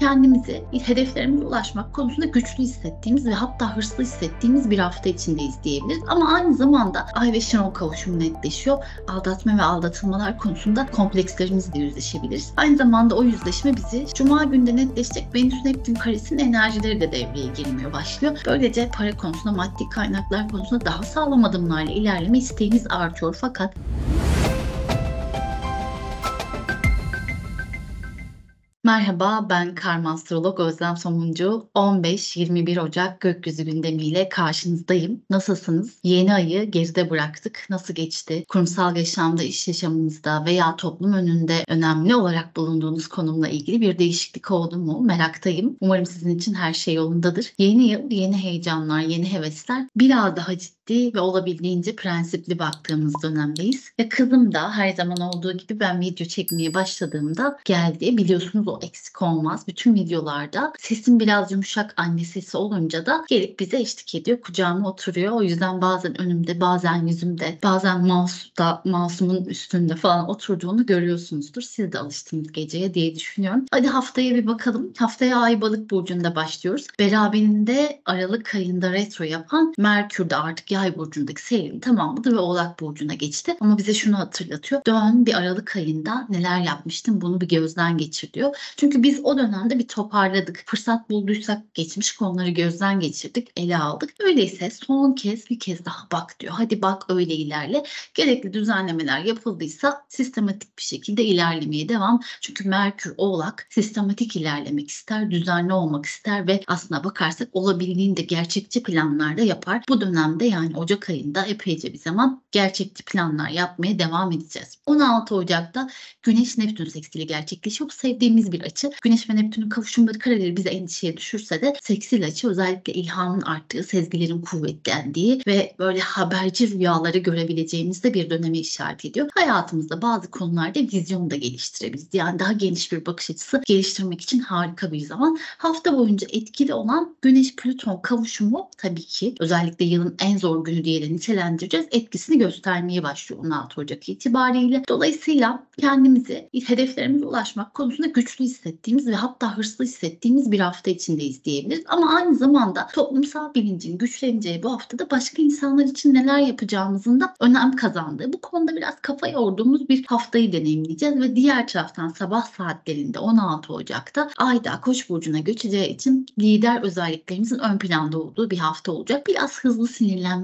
kendimizi hedeflerimize ulaşmak konusunda güçlü hissettiğimiz ve hatta hırslı hissettiğimiz bir hafta içindeyiz diyebiliriz. Ama aynı zamanda Ay ve Şenol kavuşumu netleşiyor. Aldatma ve aldatılmalar konusunda komplekslerimizle yüzleşebiliriz. Aynı zamanda o yüzleşme bizi Cuma günde netleşecek Venüs Neptün karesinin enerjileri de devreye girmiyor başlıyor. Böylece para konusunda, maddi kaynaklar konusunda daha sağlam adımlarla ilerleme isteğimiz artıyor. Fakat Merhaba, ben karma astrolog Özlem Somuncu. 15-21 Ocak gökyüzü gündemiyle karşınızdayım. Nasılsınız? Yeni ayı geride bıraktık. Nasıl geçti? Kurumsal yaşamda, iş yaşamınızda veya toplum önünde önemli olarak bulunduğunuz konumla ilgili bir değişiklik oldu mu? Meraktayım. Umarım sizin için her şey yolundadır. Yeni yıl, yeni heyecanlar, yeni hevesler. Biraz daha ciddi ve olabildiğince prensipli baktığımız dönemdeyiz. Ve kızım da her zaman olduğu gibi ben video çekmeye başladığımda geldi. Biliyorsunuz o eksik olmaz. Bütün videolarda sesim biraz yumuşak anne sesi olunca da gelip bize eşlik ediyor. Kucağıma oturuyor. O yüzden bazen önümde, bazen yüzümde, bazen mouse'da, mouse'umun üstünde falan oturduğunu görüyorsunuzdur. Siz de alıştınız geceye diye düşünüyorum. Hadi haftaya bir bakalım. Haftaya Ay Balık burcunda başlıyoruz. Beraberinde Aralık ayında retro yapan Merkür de artık Yay burcundaki seyrini tamamladı ve Oğlak burcuna geçti. Ama bize şunu hatırlatıyor. Dön bir Aralık ayında neler yapmıştım bunu bir gözden geçir diyor. Çünkü biz o dönemde bir toparladık. Fırsat bulduysak geçmiş konuları gözden geçirdik, ele aldık. Öyleyse son kez bir kez daha bak diyor. Hadi bak öyle ilerle. Gerekli düzenlemeler yapıldıysa sistematik bir şekilde ilerlemeye devam. Çünkü Merkür Oğlak sistematik ilerlemek ister, düzenli olmak ister ve aslına bakarsak olabildiğinde gerçekçi planlar da yapar. Bu dönemde yani Ocak ayında epeyce bir zaman gerçekçi planlar yapmaya devam edeceğiz. 16 Ocak'ta Güneş Neptün seksili gerçekleşiyor. Bu sevdiğimiz bir açı. Güneş ve Neptün'ün kavuşumları kareleri bize endişeye düşürse de seksil açı özellikle ilhamın arttığı, sezgilerin kuvvetlendiği ve böyle haberci rüyaları görebileceğimizde bir döneme işaret ediyor. Hayatımızda bazı konularda vizyonu da geliştirebiliriz. Yani daha geniş bir bakış açısı geliştirmek için harika bir zaman. Hafta boyunca etkili olan Güneş-Plüton kavuşumu tabii ki özellikle yılın en zor günü diye de nitelendireceğiz. Etkisini göstermeye başlıyor 16 Ocak itibariyle. Dolayısıyla kendimizi hedeflerimize ulaşmak konusunda güçlü hissettiğimiz ve hatta hırslı hissettiğimiz bir hafta içindeyiz diyebiliriz. Ama aynı zamanda toplumsal bilincin güçleneceği bu haftada başka insanlar için neler yapacağımızın da önem kazandığı, bu konuda biraz kafa yorduğumuz bir haftayı deneyimleyeceğiz ve diğer taraftan sabah saatlerinde 16 Ocak'ta Ayda Koç burcuna göçeceği için lider özelliklerimizin ön planda olduğu bir hafta olacak. Biraz hızlı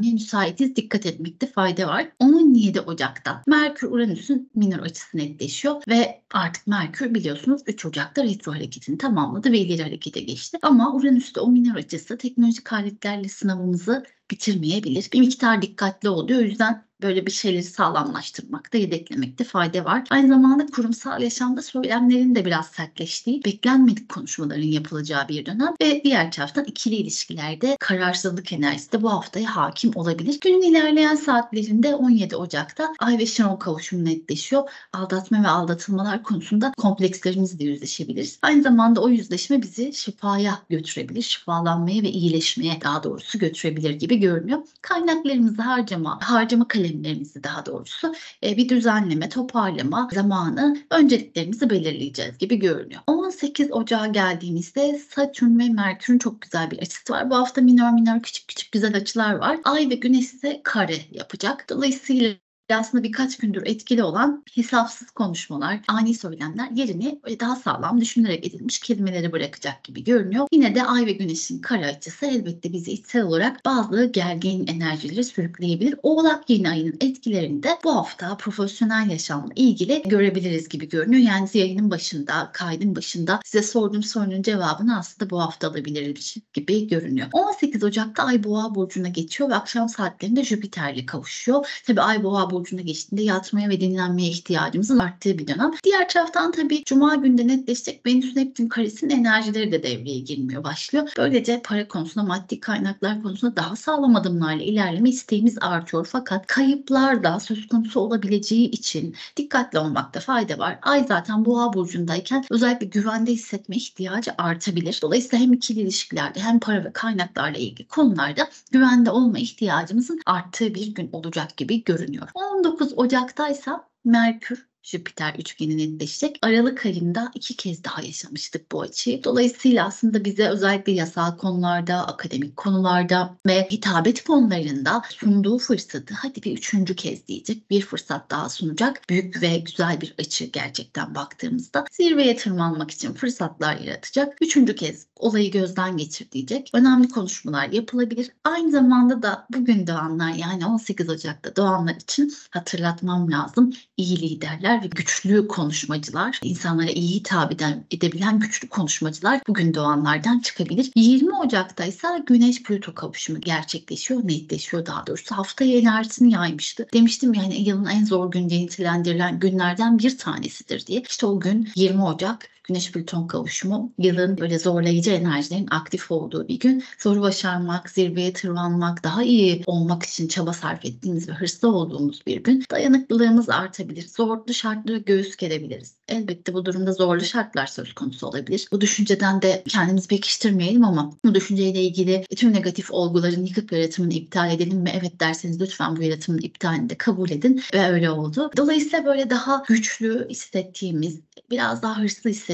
sinirlenmeye müsaitiz. Dikkat etmekte fayda var. 17 Ocak'ta Merkür Uranüs'ün minor açısı netleşiyor ve artık Merkür biliyorsunuz 3 Ocak'ta retro hareketini tamamladı ve ileri harekete geçti. Ama Uranüs'te o minor açısı teknolojik aletlerle sınavımızı bitirmeyebilir. Bir miktar dikkatli oluyor. O yüzden böyle bir şeyleri sağlamlaştırmakta, yedeklemekte fayda var. Aynı zamanda kurumsal yaşamda söylemlerin de biraz sertleştiği, beklenmedik konuşmaların yapılacağı bir dönem ve diğer taraftan ikili ilişkilerde kararsızlık enerjisi de bu haftaya hakim olabilir. Günün ilerleyen saatlerinde 17 Ocak'ta Ay ve Şenol kavuşumu netleşiyor. Aldatma ve aldatılmalar konusunda komplekslerimizle yüzleşebiliriz. Aynı zamanda o yüzleşme bizi şifaya götürebilir, şifalanmaya ve iyileşmeye daha doğrusu götürebilir gibi görünüyor. Kaynaklarımızı harcama, harcama kalemlerimizi daha doğrusu e, bir düzenleme, toparlama zamanı önceliklerimizi belirleyeceğiz gibi görünüyor. 18 Ocağa geldiğimizde Satürn ve Merkür'ün çok güzel bir açısı var. Bu hafta minör minör küçük küçük güzel açılar var. Ay ve Güneş ise kare yapacak. Dolayısıyla aslında birkaç gündür etkili olan hesapsız konuşmalar, ani söylemler yerini daha sağlam düşünerek edilmiş kelimeleri bırakacak gibi görünüyor. Yine de Ay ve Güneş'in kara açısı elbette bizi içsel olarak bazı gergin enerjileri sürükleyebilir. Oğlak yeni ayının etkilerini de bu hafta profesyonel yaşamla ilgili görebiliriz gibi görünüyor. Yani yayının başında, kaydın başında size sorduğum sorunun cevabını aslında bu hafta alabiliriz gibi görünüyor. 18 Ocak'ta Ay Boğa burcuna geçiyor ve akşam saatlerinde Jüpiter'le kavuşuyor. Tabii Ay Boğa burcuna geçtiğinde yatmaya ve dinlenmeye ihtiyacımızın arttığı bir dönem. Diğer taraftan tabii Cuma günde netleşecek Venüs Neptün karesinin enerjileri de devreye girmiyor başlıyor. Böylece para konusunda, maddi kaynaklar konusunda daha sağlam adımlarla ilerleme isteğimiz artıyor. Fakat kayıplar da söz konusu olabileceği için dikkatli olmakta fayda var. Ay zaten Boğa burcundayken özellikle güvende hissetme ihtiyacı artabilir. Dolayısıyla hem ikili ilişkilerde hem para ve kaynaklarla ilgili konularda güvende olma ihtiyacımızın arttığı bir gün olacak gibi görünüyor. 19 Ocak'taysa Merkür Jüpiter üçgeni netleşecek. Aralık ayında iki kez daha yaşamıştık bu açıyı. Dolayısıyla aslında bize özellikle yasal konularda, akademik konularda ve hitabet konularında sunduğu fırsatı hadi bir üçüncü kez diyecek bir fırsat daha sunacak. Büyük ve güzel bir açı gerçekten baktığımızda zirveye tırmanmak için fırsatlar yaratacak. Üçüncü kez olayı gözden geçir diyecek. Önemli konuşmalar yapılabilir. Aynı zamanda da bugün doğanlar yani 18 Ocak'ta doğanlar için hatırlatmam lazım. İyi liderler ve güçlü konuşmacılar, insanlara iyi hitap eden, edebilen güçlü konuşmacılar bugün doğanlardan çıkabilir. 20 Ocak'ta ise Güneş Plüto kavuşumu gerçekleşiyor, netleşiyor daha doğrusu. Haftaya enerjisini yaymıştı. Demiştim yani yılın en zor gün diye nitelendirilen günlerden bir tanesidir diye. İşte o gün 20 Ocak Güneş Plüton kavuşumu yılın böyle zorlayıcı enerjilerin aktif olduğu bir gün. Zoru başarmak, zirveye tırmanmak, daha iyi olmak için çaba sarf ettiğimiz ve hırslı olduğumuz bir gün. Dayanıklılığımız artabilir. Zorlu şartlara göğüs gerebiliriz. Elbette bu durumda zorlu şartlar söz konusu olabilir. Bu düşünceden de kendimizi pekiştirmeyelim ama bu düşünceyle ilgili tüm negatif olguların yıkık yaratımını iptal edelim ve evet derseniz lütfen bu yaratımın iptalini de kabul edin ve öyle oldu. Dolayısıyla böyle daha güçlü hissettiğimiz, biraz daha hırslı hissettiğimiz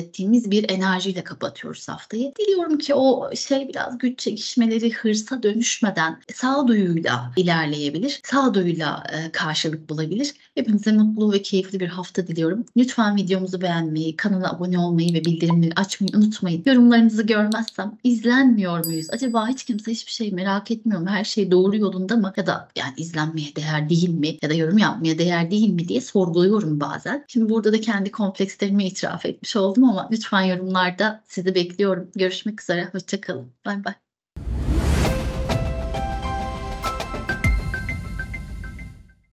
bir enerjiyle kapatıyoruz haftayı. Diliyorum ki o şey biraz güç çekişmeleri hırsa dönüşmeden sağduyuyla ilerleyebilir. Sağduyuyla e, karşılık bulabilir. Hepinize mutlu ve keyifli bir hafta diliyorum. Lütfen videomuzu beğenmeyi, kanala abone olmayı ve bildirimleri açmayı unutmayın. Yorumlarınızı görmezsem izlenmiyor muyuz? Acaba hiç kimse hiçbir şey merak etmiyor mu? Her şey doğru yolunda mı? Ya da yani izlenmeye değer değil mi? Ya da yorum yapmaya değer değil mi diye sorguluyorum bazen. Şimdi burada da kendi komplekslerimi itiraf etmiş oldum ama lütfen yorumlarda sizi bekliyorum. Görüşmek üzere. Hoşçakalın. Bay bay.